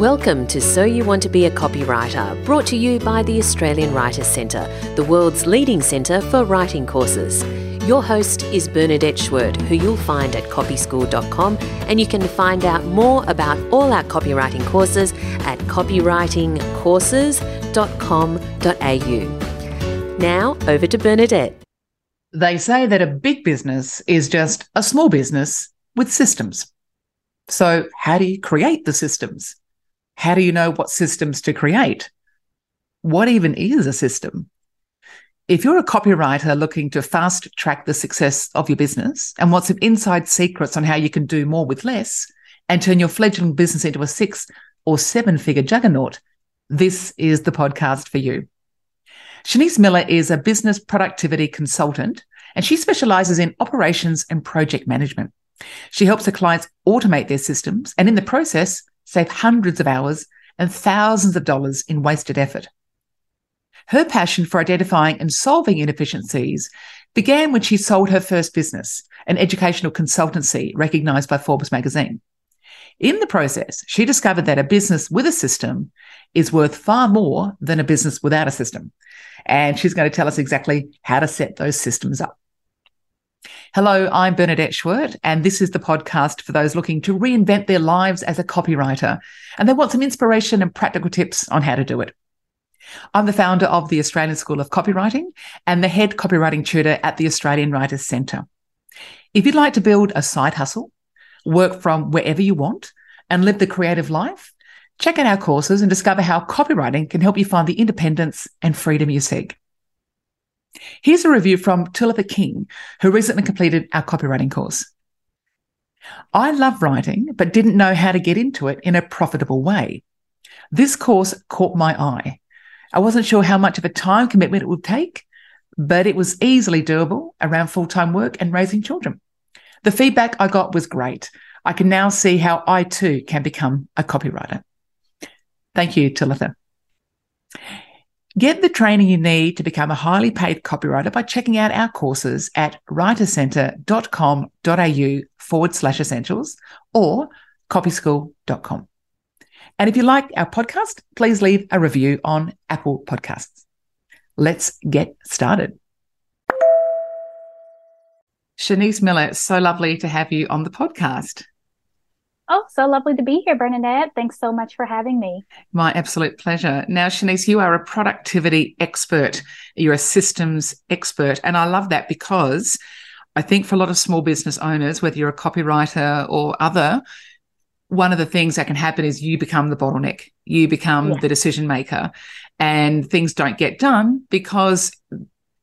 Welcome to So You Want to Be a Copywriter, brought to you by the Australian Writers Centre, the world's leading centre for writing courses. Your host is Bernadette Schwerdt, who you'll find at copyschool.com, and you can find out more about all our copywriting courses at copywritingcourses.com.au. Now, over to Bernadette. They say that a big business is just a small business with systems. So, how do you create the systems? How do you know what systems to create? What even is a system? If you're a copywriter looking to fast track the success of your business and want some inside secrets on how you can do more with less and turn your fledgling business into a six or seven figure juggernaut, this is the podcast for you. Shanice Miller is a business productivity consultant and she specializes in operations and project management. She helps her clients automate their systems and in the process save hundreds of hours and thousands of dollars in wasted effort. Her passion for identifying and solving inefficiencies began when she sold her first business, an educational consultancy recognized by Forbes magazine. In the process, she discovered that a business with a system is worth far more than a business without a system. And she's going to tell us exactly how to set those systems up. Hello, I'm Bernadette Schwerdt, and this is the podcast for those looking to reinvent their lives as a copywriter, and they want some inspiration and practical tips on how to do it. I'm the founder of the Australian School of Copywriting and the head copywriting tutor at the Australian Writers Centre. If you'd like to build a side hustle, work from wherever you want, and live the creative life, check out our courses and discover how copywriting can help you find the independence and freedom you seek. Here's a review from Talitha King, who recently completed our copywriting course. I love writing, but didn't know how to get into it in a profitable way. This course caught my eye. I wasn't sure how much of a time commitment it would take, but it was easily doable around full time work and raising children. The feedback I got was great. I can now see how I too can become a copywriter. Thank you, Talitha. Get the training you need to become a highly paid copywriter by checking out our courses at writercentre.com.au forward slash essentials or copyschool.com. And if you like our podcast, please leave a review on Apple Podcasts. Let's get started. Shanice Miller, it's so lovely to have you on the podcast. Oh, so lovely to be here, Bernadette. Thanks so much for having me. My absolute pleasure. Now, Shanice, you are a productivity expert. You're a systems expert. And I love that because I think for a lot of small business owners, whether you're a copywriter or other, one of the things that can happen is you become the bottleneck, you become yeah. the decision maker, and things don't get done because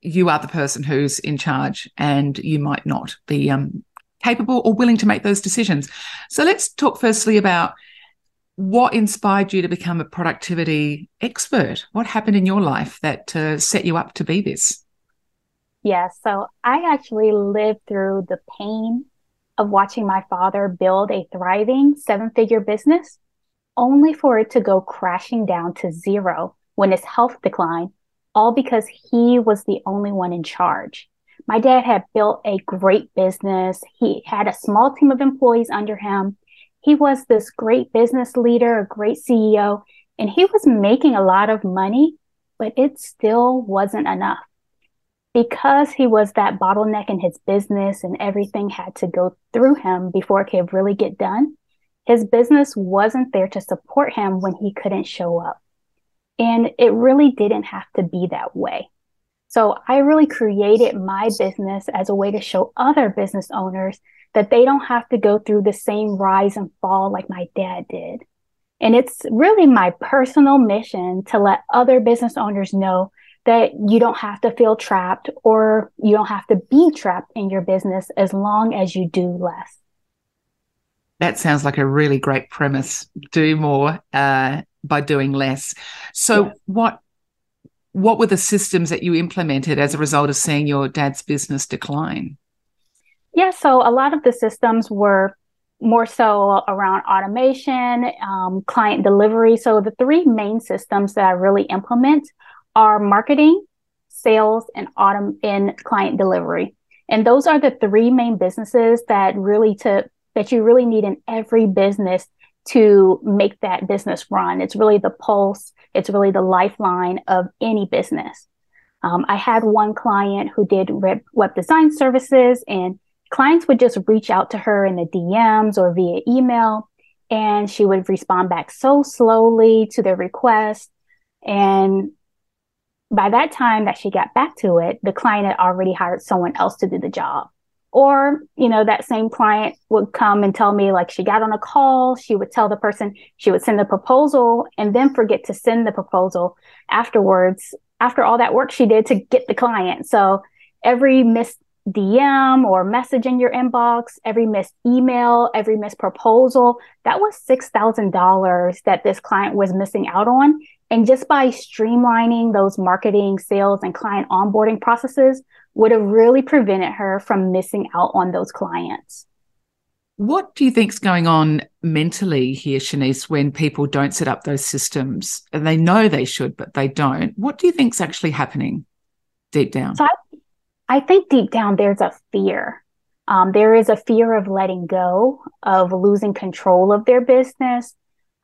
you are the person who's in charge and you might not be um, capable or willing to make those decisions. So let's talk firstly about what inspired you to become a productivity expert? What happened in your life that uh, set you up to be this? Yeah, so I actually lived through the pain of watching my father build a thriving seven figure business only for it to go crashing down to zero when his health declined, all because he was the only one in charge. My dad had built a great business. He had a small team of employees under him. He was this great business leader, a great CEO, and he was making a lot of money, but it still wasn't enough. Because he was that bottleneck in his business and everything had to go through him before it could really get done, his business wasn't there to support him when he couldn't show up. And it really didn't have to be that way. So I really created my business as a way to show other business owners that they don't have to go through the same rise and fall like my dad did. And it's really my personal mission to let other business owners know that you don't have to feel trapped or you don't have to be trapped in your business as long as you do less. That sounds like a really great premise. Do more uh, by doing less. So, yes. what what were the systems that you implemented as a result of seeing your dad's business decline? Yeah, so a lot of the systems were more so around automation, um, client delivery. So the three main systems that I really implement are marketing, sales, and autom- and client delivery. And those are the three main businesses that really to that you really need in every business to make that business run. It's really the pulse, it's really the lifeline of any business. Um, I had one client who did web design services, and clients would just reach out to her in the DMs or via email, and she would respond back so slowly to their request. And by that time that she got back to it, the client had already hired someone else to do the job. Or, you know, that same client would come and tell me like she got on a call, she would tell the person she would send the proposal and then forget to send the proposal afterwards, after all that work she did to get the client. So every missed DM or message in your inbox, every missed email, every missed proposal, that was $6,000 that this client was missing out on. And just by streamlining those marketing, sales, and client onboarding processes would have really prevented her from missing out on those clients. What do you think is going on mentally here, Shanice, when people don't set up those systems and they know they should, but they don't? What do you think is actually happening deep down? So I, I think deep down there's a fear. Um, there is a fear of letting go, of losing control of their business,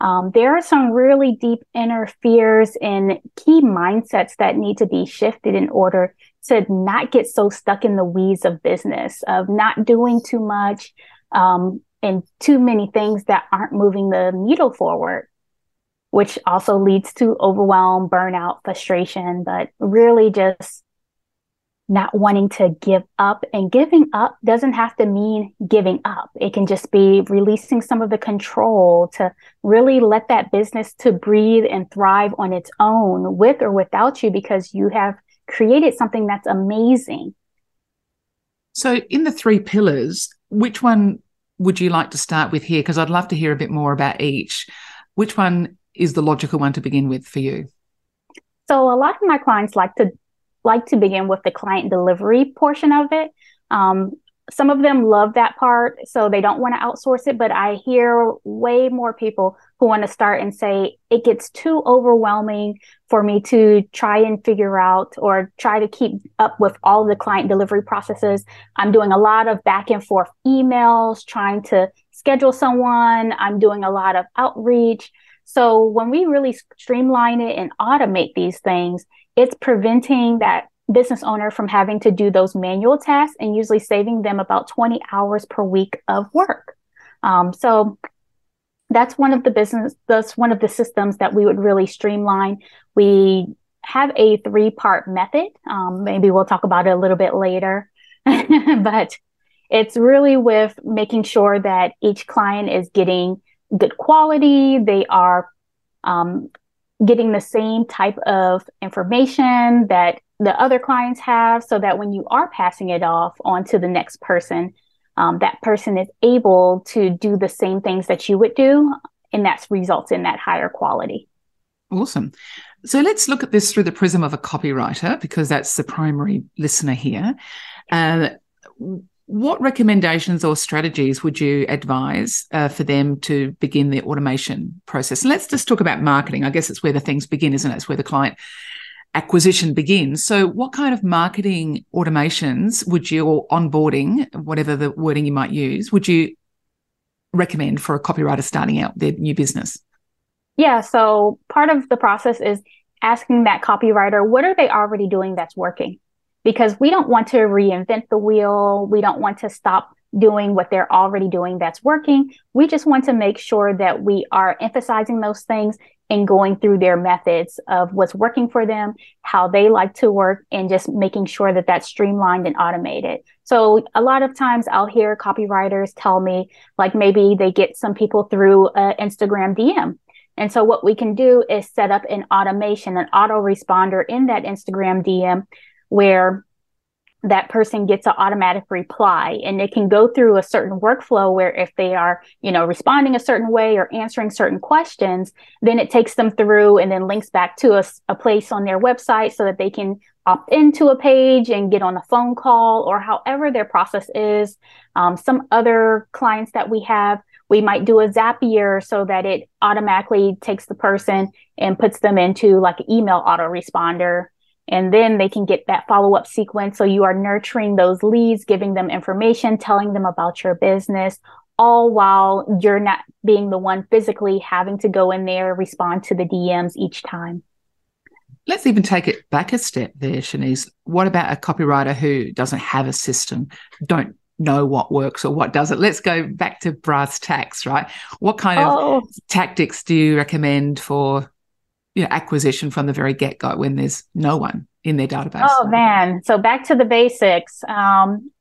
um, there are some really deep inner fears and key mindsets that need to be shifted in order to not get so stuck in the weeds of business, of not doing too much um, and too many things that aren't moving the needle forward, which also leads to overwhelm, burnout, frustration, but really just not wanting to give up. And giving up doesn't have to mean giving up. It can just be releasing some of the control to really let that business to breathe and thrive on its own with or without you because you have created something that's amazing. So in the three pillars, which one would you like to start with here? Because I'd love to hear a bit more about each. Which one is the logical one to begin with for you? So a lot of my clients like to like to begin with the client delivery portion of it. Um, some of them love that part, so they don't want to outsource it. But I hear way more people who want to start and say it gets too overwhelming for me to try and figure out or try to keep up with all the client delivery processes. I'm doing a lot of back and forth emails, trying to schedule someone. I'm doing a lot of outreach. So when we really streamline it and automate these things, it's preventing that business owner from having to do those manual tasks and usually saving them about 20 hours per week of work. Um, so that's one of the business, that's one of the systems that we would really streamline. We have a three part method. Um, maybe we'll talk about it a little bit later, but it's really with making sure that each client is getting good quality. They are um, getting the same type of information that the other clients have so that when you are passing it off on to the next person, um, that person is able to do the same things that you would do. And that results in that higher quality. Awesome. So let's look at this through the prism of a copywriter because that's the primary listener here. Uh, what recommendations or strategies would you advise uh, for them to begin the automation process? And let's just talk about marketing. I guess it's where the things begin, isn't it? It's where the client acquisition begins. So, what kind of marketing automations would you, or onboarding, whatever the wording you might use, would you recommend for a copywriter starting out their new business? Yeah. So, part of the process is asking that copywriter, what are they already doing that's working? Because we don't want to reinvent the wheel. We don't want to stop doing what they're already doing that's working. We just want to make sure that we are emphasizing those things and going through their methods of what's working for them, how they like to work, and just making sure that that's streamlined and automated. So a lot of times I'll hear copywriters tell me, like maybe they get some people through an Instagram DM. And so what we can do is set up an automation, an autoresponder in that Instagram DM where that person gets an automatic reply and it can go through a certain workflow where if they are you know responding a certain way or answering certain questions then it takes them through and then links back to a, a place on their website so that they can opt into a page and get on a phone call or however their process is. Um, some other clients that we have we might do a zapier so that it automatically takes the person and puts them into like an email autoresponder and then they can get that follow up sequence. So you are nurturing those leads, giving them information, telling them about your business, all while you're not being the one physically having to go in there, respond to the DMs each time. Let's even take it back a step there, Shanice. What about a copywriter who doesn't have a system, don't know what works or what doesn't? Let's go back to brass tacks, right? What kind oh. of tactics do you recommend for you know, acquisition from the very get go when there's no one in their database? Oh man! So back to the basics. Um,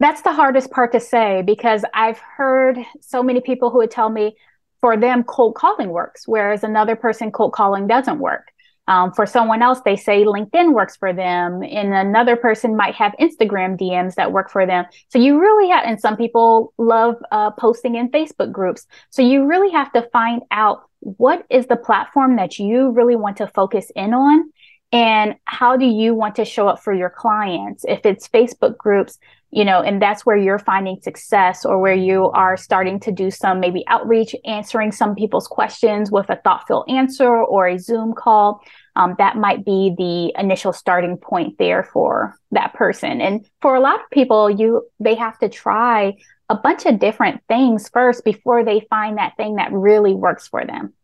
that's the hardest part to say because I've heard so many people who would tell me for them cold calling works, whereas another person cold calling doesn't work. Um, for someone else, they say LinkedIn works for them, and another person might have Instagram DMs that work for them. So you really have, and some people love uh, posting in Facebook groups. So you really have to find out what is the platform that you really want to focus in on, and how do you want to show up for your clients. If it's Facebook groups, you know, and that's where you're finding success or where you are starting to do some maybe outreach, answering some people's questions with a thoughtful answer or a Zoom call. Um, that might be the initial starting point there for that person. And for a lot of people, you they have to try a bunch of different things first before they find that thing that really works for them.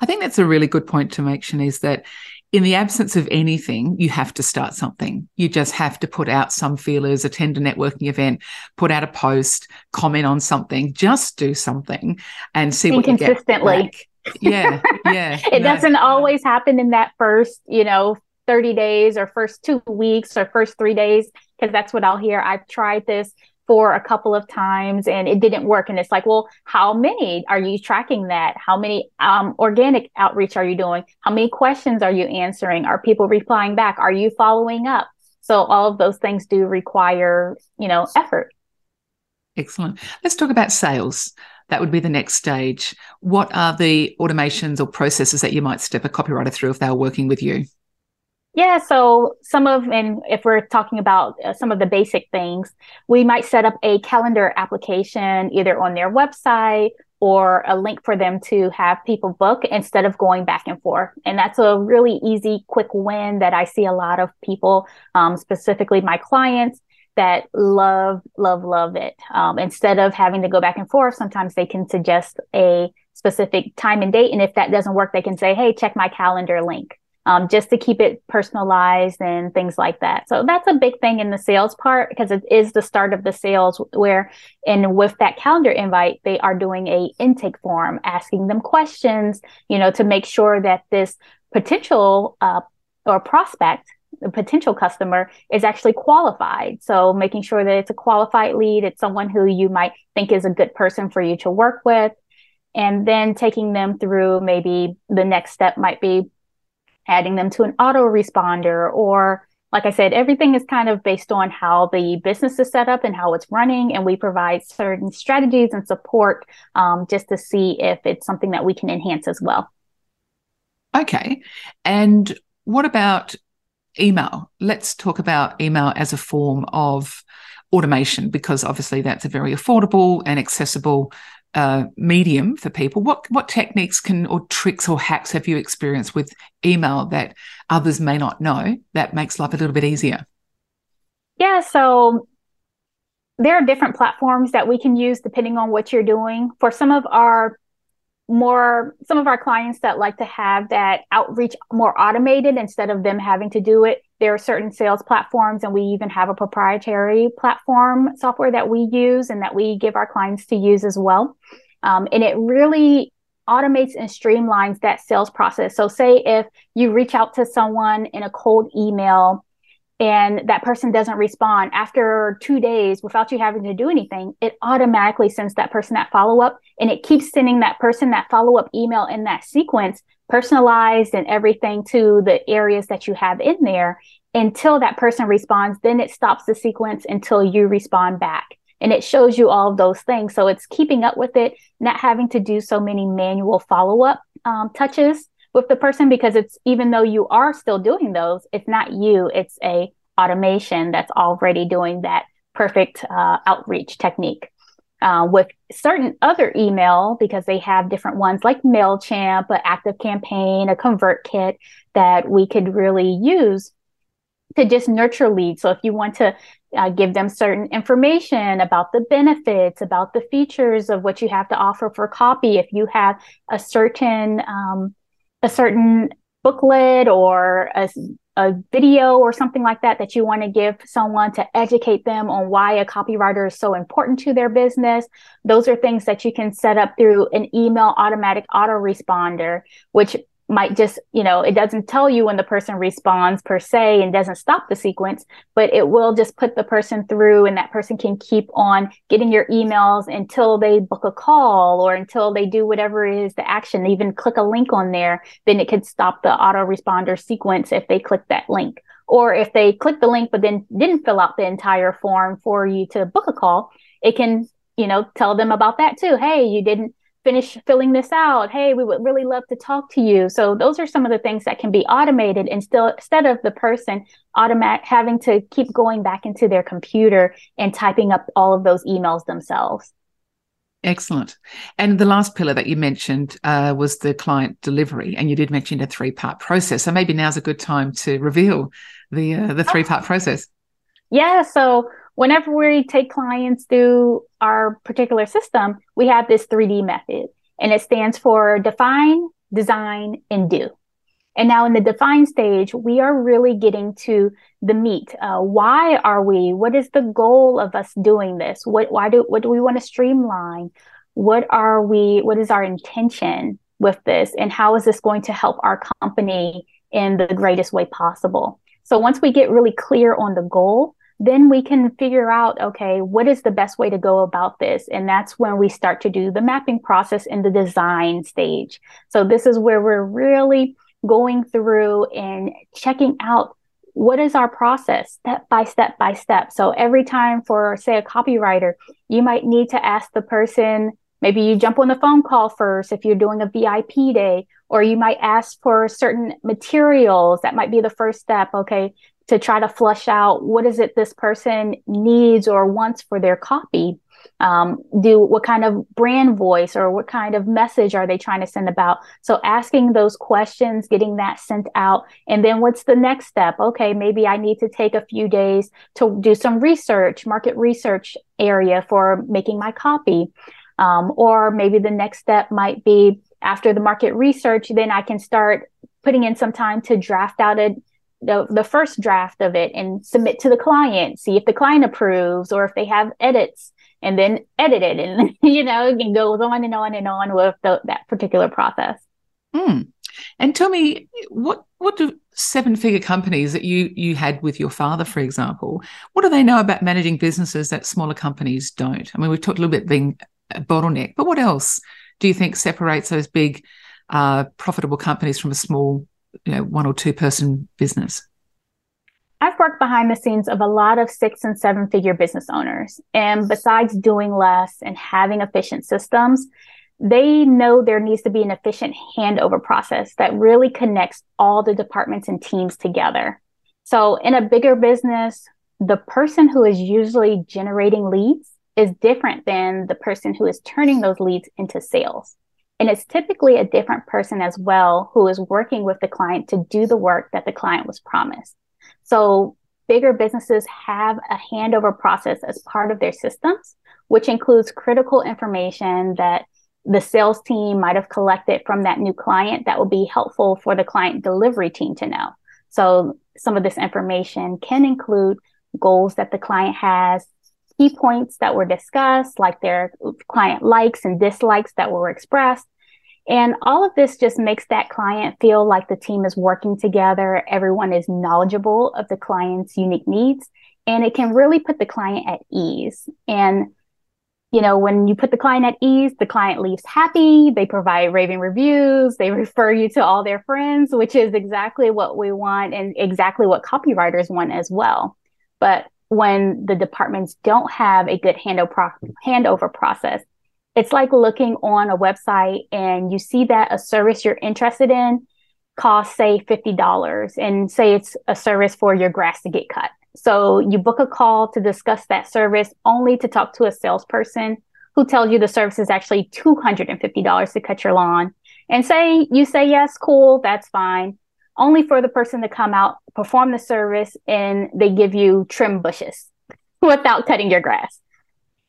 I think that's a really good point to make, Shanice, that in the absence of anything, you have to start something. You just have to put out some feelers, attend a networking event, put out a post, comment on something, just do something and see what consistently. you get. Yeah, yeah. it no. doesn't always happen in that first, you know, 30 days or first two weeks or first three days, because that's what I'll hear. I've tried this for a couple of times and it didn't work. And it's like, well, how many are you tracking that? How many um, organic outreach are you doing? How many questions are you answering? Are people replying back? Are you following up? So all of those things do require, you know, effort. Excellent. Let's talk about sales. That would be the next stage. What are the automations or processes that you might step a copywriter through if they're working with you? Yeah, so some of, and if we're talking about uh, some of the basic things, we might set up a calendar application either on their website or a link for them to have people book instead of going back and forth. And that's a really easy, quick win that I see a lot of people, um, specifically my clients, that love, love, love it. Um, instead of having to go back and forth, sometimes they can suggest a specific time and date. And if that doesn't work, they can say, hey, check my calendar link um, just to keep it personalized and things like that. So that's a big thing in the sales part because it is the start of the sales where, and with that calendar invite, they are doing a intake form, asking them questions, you know, to make sure that this potential uh, or prospect the potential customer is actually qualified. So making sure that it's a qualified lead, it's someone who you might think is a good person for you to work with. And then taking them through maybe the next step might be adding them to an autoresponder or like I said, everything is kind of based on how the business is set up and how it's running. And we provide certain strategies and support um, just to see if it's something that we can enhance as well. Okay. And what about email? Let's talk about email as a form of automation because obviously that's a very affordable and accessible uh, medium for people. What what techniques can or tricks or hacks have you experienced with email that others may not know that makes life a little bit easier? Yeah, so there are different platforms that we can use depending on what you're doing. For some of our more some of our clients that like to have that outreach more automated instead of them having to do it there are certain sales platforms and we even have a proprietary platform software that we use and that we give our clients to use as well. Um, and it really automates and streamlines that sales process. So say if you reach out to someone in a cold email and that person doesn't respond after two days without you having to do anything, it automatically sends that person that follow up and it keeps sending that person that follow up email in that sequence, personalized and everything to the areas that you have in there until that person responds. Then it stops the sequence until you respond back. And it shows you all of those things. So it's keeping up with it, not having to do so many manual follow up um, touches with the person because it's even though you are still doing those, it's not you, it's a automation that's already doing that perfect uh, outreach technique. Uh, with certain other email, because they have different ones like MailChimp, an ActiveCampaign, a ConvertKit that we could really use to just nurture leads. So if you want to uh, give them certain information about the benefits, about the features of what you have to offer for copy. If you have a certain um, a certain booklet or a, a video or something like that that you want to give someone to educate them on why a copywriter is so important to their business. Those are things that you can set up through an email automatic autoresponder, which might just, you know, it doesn't tell you when the person responds per se and doesn't stop the sequence, but it will just put the person through and that person can keep on getting your emails until they book a call or until they do whatever it is the action, they even click a link on there, then it could stop the autoresponder sequence if they click that link. Or if they click the link but then didn't fill out the entire form for you to book a call, it can, you know, tell them about that too. Hey, you didn't finish filling this out. Hey, we would really love to talk to you. So those are some of the things that can be automated and still instead of the person automatic having to keep going back into their computer and typing up all of those emails themselves. Excellent. And the last pillar that you mentioned uh, was the client delivery, and you did mention a three-part process. So maybe now's a good time to reveal the uh, the three-part process. Yeah. So whenever we take clients through our particular system, we have this 3D method and it stands for define, design, and do. And now in the define stage, we are really getting to the meat. Uh, why are we? What is the goal of us doing this? What, why do, what do we want to streamline? What are we, what is our intention with this? And how is this going to help our company in the greatest way possible? So once we get really clear on the goal, then we can figure out, okay, what is the best way to go about this? And that's when we start to do the mapping process in the design stage. So this is where we're really going through and checking out what is our process step by step by step. So every time for, say, a copywriter, you might need to ask the person, maybe you jump on the phone call first if you're doing a VIP day, or you might ask for certain materials. That might be the first step. Okay, to try to flush out what is it this person needs or wants for their copy. Um, do what kind of brand voice or what kind of message are they trying to send about? So asking those questions getting that sent out. And then what's the next step? Okay maybe i need to take a few days to do some research market research area for making my copy. Um, or maybe the next step might be after the market research then i can start putting in some time to draft out a the, the first draft of it and submit to the client, see if the client approves or if they have edits and then edit it. And, you know, it goes on and on and on with the, that particular process. Mm. And tell me, what, what do seven figure companies that you, you had with your father, for example, what do they know about managing businesses that smaller companies don't? I mean, we've talked a little bit being a bottleneck, but what else do you think separates those big, uh, profitable companies from a small you know, one or two person business? I've worked behind the scenes of a lot of six and seven figure business owners. And besides doing less and having efficient systems, they know there needs to be an efficient handover process that really connects all the departments and teams together. So in a bigger business, the person who is usually generating leads is different than the person who is turning those leads into sales. And it's typically a different person as well who is working with the client to do the work that the client was promised. So bigger businesses have a handover process as part of their systems, which includes critical information that the sales team might have collected from that new client that will be helpful for the client delivery team to know. So some of this information can include goals that the client has, key points that were discussed, like their client likes and dislikes that were expressed. And all of this just makes that client feel like the team is working together. Everyone is knowledgeable of the client's unique needs, and it can really put the client at ease. And you know, when you put the client at ease, the client leaves happy. They provide raving reviews. They refer you to all their friends, which is exactly what we want and exactly what copywriters want as well. But when the departments don't have a good handover process. It's like looking on a website and you see that a service you're interested in costs, say, $50 and say it's a service for your grass to get cut. So you book a call to discuss that service only to talk to a salesperson who tells you the service is actually $250 to cut your lawn. And say you say yes, cool, that's fine only for the person to come out, perform the service, and they give you trim bushes. without cutting your grass.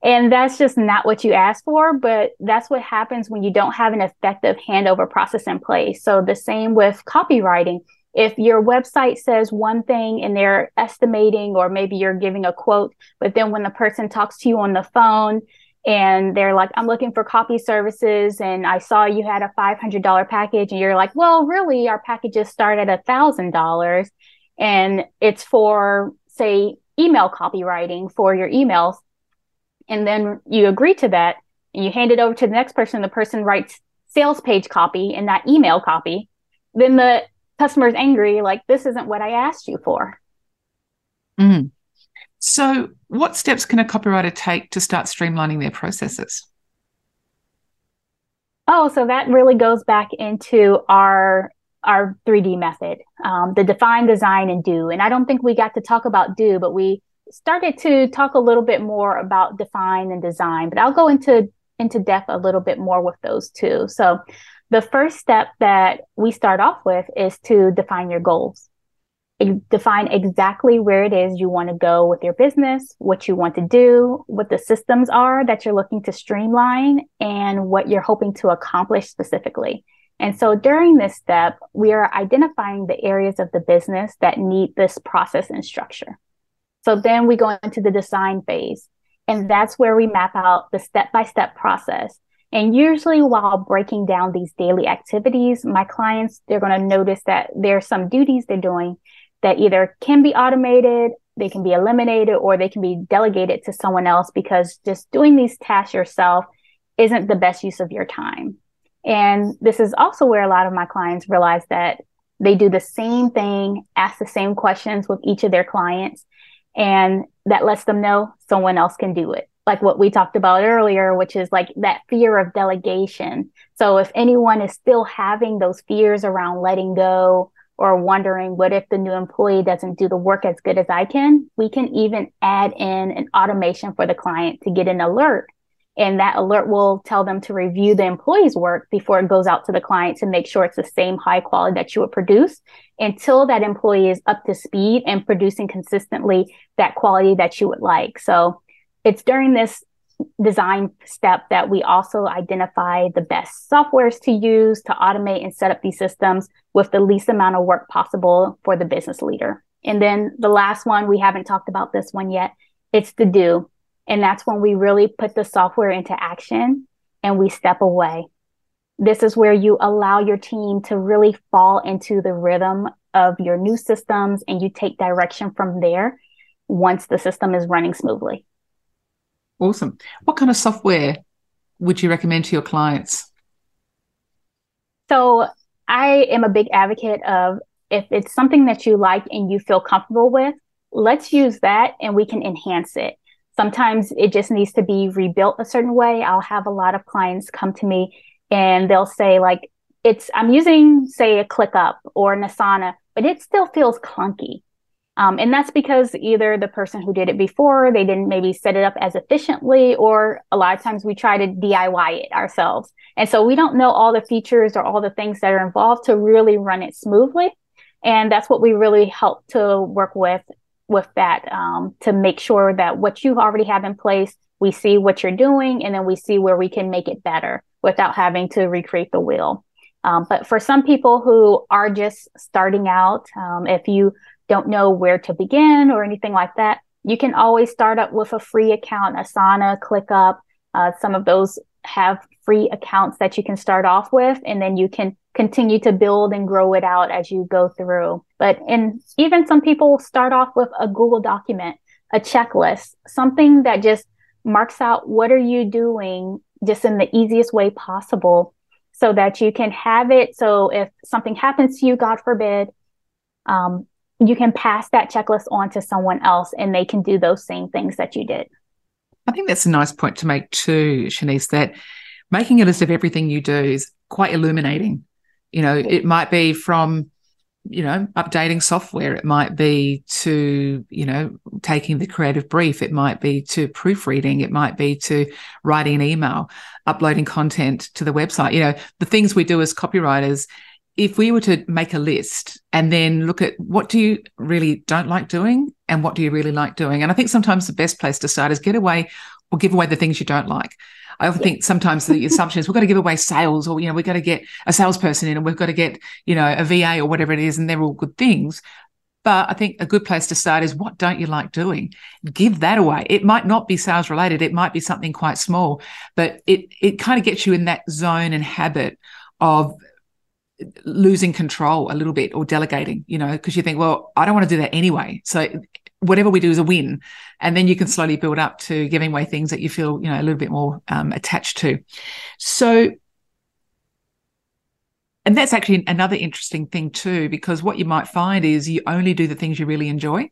And that's just not what you asked for, but that's what happens when you don't have an effective handover process in place. So the same with copywriting. If your website says one thing and they're estimating, or maybe you're giving a quote, but then when the person talks to you on the phone and they're like, I'm looking for copy services. And I saw you had a $500 package. And you're like, well, really our packages start at a thousand dollars. And it's for say email copywriting for your emails. And then you agree to that. And you hand it over to the next person. The person writes sales page copy and not email copy. Then the customer is angry like this isn't what i asked you for. Mm. So what steps can a copywriter take to start streamlining their processes oh so that really goes back into our our 3d method um, the define design and do and i don't think we got to talk about do but we started to talk a little bit more about define and design, but I'll go into into depth a little bit more with those two. So the first step that we start off with is to define your goals. Define exactly where it is you want to go with your business, what you want to do, what the systems are that you're looking to streamline, and what you're hoping to accomplish specifically. And so during this step, we are identifying the areas of the business that need this process and structure. So then we go into the design phase. And that's where we map out the step by step process. And usually while breaking down these daily activities, my clients, they're going to notice that there's some duties they're doing that either can be automated, they can be eliminated, or they can be delegated to someone else because just doing these tasks yourself isn't the best use of your time. And this is also where a lot of my clients realize that they do the same thing, ask the same questions with each of their clients, and that lets them know someone else can do it like what we talked about earlier which is like that fear of delegation so if anyone is still having those fears around letting go or wondering what if the new employee doesn't do the work as good as I can, we can even add in an automation for the client to get an alert and that alert will tell them to review the employee's work before it goes out to the client to make sure it's the same high quality that you would produce until that employee is up to speed and producing consistently that quality that you would like. So it's during this design step that we also identify the best softwares to use to automate and set up these systems with the least amount of work possible for the business leader. And then the last one, we haven't talked about this one yet. It's the do. And that's when we really put the software into action and we step away. This is where you allow your team to really fall into the rhythm of your new systems and you take direction from there once the system is running smoothly. Awesome. What kind of software would you recommend to your clients? So, I am a big advocate of if it's something that you like and you feel comfortable with, let's use that and we can enhance it. Sometimes it just needs to be rebuilt a certain way. I'll have a lot of clients come to me and they'll say like, it's, I'm using say a ClickUp or an Asana, but it still feels clunky. Um, and that's because either the person who did it before, they didn't maybe set it up as efficiently, or a lot of times we try to DIY it ourselves. And so we don't know all the features or all the things that are involved to really run it smoothly. And that's what we really help to work with with that um, to make sure that what you already have in place, we see what you're doing, and then we see where we can make it better without having to recreate the wheel. Um, but for some people who are just starting out, um, if you don't know where to begin or anything like that, you can always start up with a free account, Asana, ClickUp. Uh, some of those have free accounts that you can start off with, and then you can continue to build and grow it out as you go through. But and even some people start off with a Google document, a checklist, something that just marks out what are you doing just in the easiest way possible so that you can have it so if something happens to you god forbid um, you can pass that checklist on to someone else and they can do those same things that you did i think that's a nice point to make too shanice that making a list of everything you do is quite illuminating you know, it might be from, you know, updating software. It might be to, you know, taking the creative brief. It might be to proofreading. It might be to writing an email, uploading content to the website. You know, the things we do as copywriters if we were to make a list and then look at what do you really don't like doing and what do you really like doing? And I think sometimes the best place to start is get away or give away the things you don't like. I often think sometimes the assumption is we've got to give away sales or, you know, we've got to get a salesperson in and we've got to get, you know, a VA or whatever it is. And they're all good things. But I think a good place to start is what don't you like doing? Give that away. It might not be sales related. It might be something quite small, but it, it kind of gets you in that zone and habit of losing control a little bit or delegating, you know, because you think, well, I don't want to do that anyway. So whatever we do is a win. And then you can slowly build up to giving away things that you feel, you know, a little bit more um, attached to. So, and that's actually another interesting thing too, because what you might find is you only do the things you really enjoy.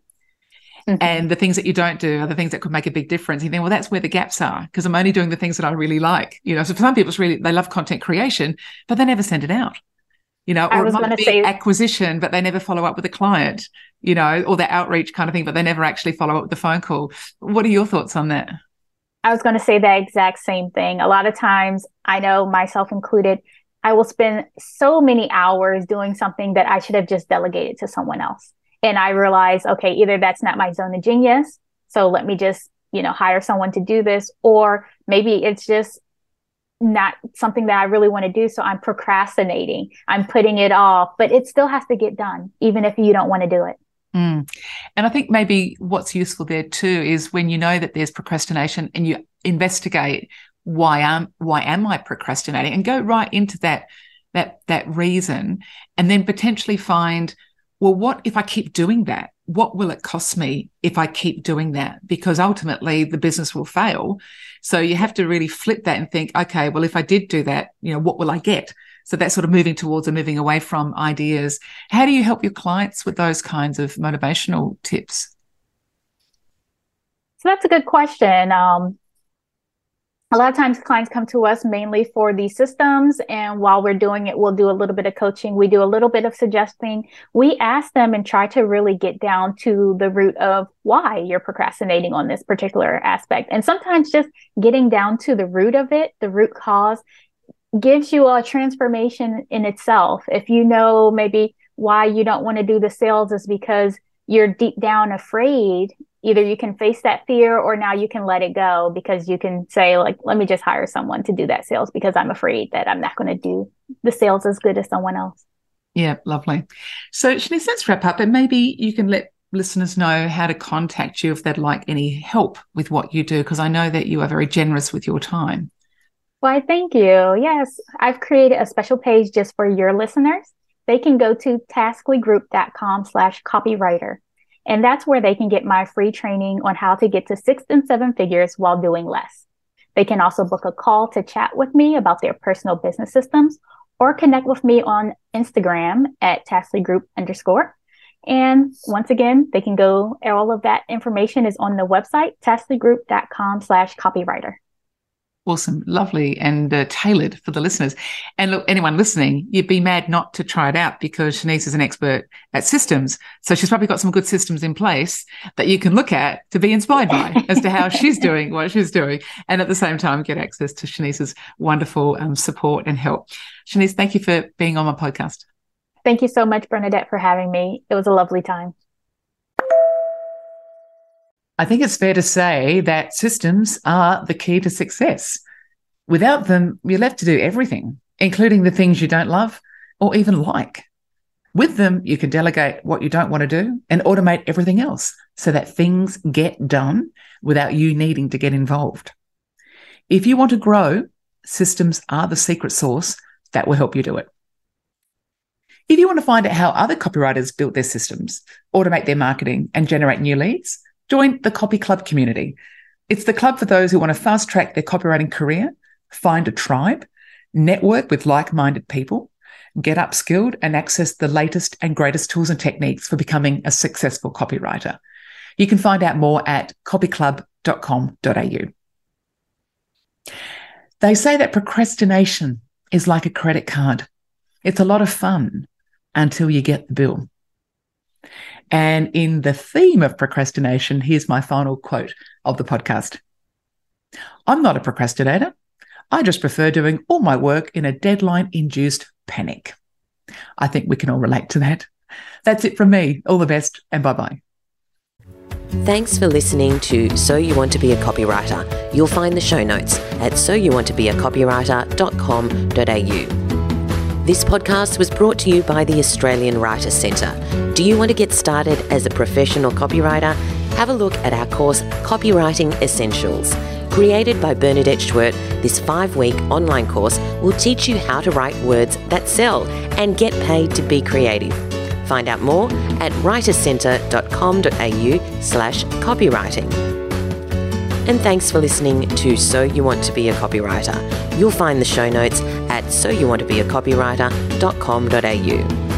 Mm-hmm. And the things that you don't do are the things that could make a big difference. You think, well, that's where the gaps are because I'm only doing the things that I really like. You know, so for some people, it's really, they love content creation, but they never send it out you know, or it might be say- acquisition, but they never follow up with a client, you know, or the outreach kind of thing, but they never actually follow up with the phone call. What are your thoughts on that? I was going to say the exact same thing. A lot of times, I know myself included, I will spend so many hours doing something that I should have just delegated to someone else. And I realize, okay, either that's not my zone of genius. So let me just, you know, hire someone to do this, or maybe it's just not something that I really want to do. So I'm procrastinating. I'm putting it off, but it still has to get done, even if you don't want to do it. Mm. And I think maybe what's useful there too is when you know that there's procrastination and you investigate why am why am I procrastinating and go right into that that that reason and then potentially find well what if I keep doing that what will it cost me if I keep doing that? Because ultimately the business will fail. So you have to really flip that and think, okay, well, if I did do that, you know, what will I get? So that's sort of moving towards and moving away from ideas. How do you help your clients with those kinds of motivational tips? So that's a good question. Um, a lot of times clients come to us mainly for these systems and while we're doing it we'll do a little bit of coaching. We do a little bit of suggesting. We ask them and try to really get down to the root of why you're procrastinating on this particular aspect. And sometimes just getting down to the root of it the root cause gives you a transformation in itself. If you know maybe why you don't want to do the sales is because you're deep down afraid either you can face that fear or now you can let it go because you can say like let me just hire someone to do that sales because i'm afraid that i'm not going to do the sales as good as someone else. Yeah lovely. So shanice let's wrap up and maybe you can let listeners know how to contact you if they'd like any help with what you do because i know that you are very generous with your time. Why thank you. Yes i've created a special page just for your listeners. They can go to tasklygroup.com slash copywriter and that's where they can get my free training on how to get to six and seven figures while doing less. They can also book a call to chat with me about their personal business systems or connect with me on Instagram at Taskly Group underscore. And once again, they can go, all of that information is on the website, tasklygroup.com slash copywriter awesome, lovely, and uh, tailored for the listeners. And look, anyone listening, you'd be mad not to try it out because Shanice is an expert at systems. So she's probably got some good systems in place that you can look at to be inspired by as to how she's doing what she's doing. And at the same time, get access to Shanice's wonderful um, support and help. Shanice, thank you for being on my podcast. Thank you so much, Bernadette, for having me. It was a lovely time. I think it's fair to say that systems are the key to success. Without them, you're left to do everything, including the things you don't love or even like. With them, you can delegate what you don't want to do and automate everything else so that things get done without you needing to get involved. If you want to grow, systems are the secret sauce that will help you do it. If you want to find out how other copywriters built their systems, automate their marketing, and generate new leads, Join the Copy Club community. It's the club for those who want to fast track their copywriting career, find a tribe, network with like minded people, get upskilled, and access the latest and greatest tools and techniques for becoming a successful copywriter. You can find out more at copyclub.com.au. They say that procrastination is like a credit card. It's a lot of fun until you get the bill. And in the theme of procrastination, here's my final quote of the podcast I'm not a procrastinator. I just prefer doing all my work in a deadline induced panic. I think we can all relate to that. That's it from me. All the best and bye bye. Thanks for listening to So You Want to Be a Copywriter. You'll find the show notes at soyouwanttobeacopywriter.com.au. This podcast was brought to you by the Australian Writers Centre. Do you want to get started as a professional copywriter? Have a look at our course, Copywriting Essentials. Created by Bernadette Schwerdt, this five week online course will teach you how to write words that sell and get paid to be creative. Find out more at writerscentre.com.au slash copywriting. And thanks for listening to So You Want to Be a Copywriter. You'll find the show notes at soyouwanttobeacopywriter.com.au.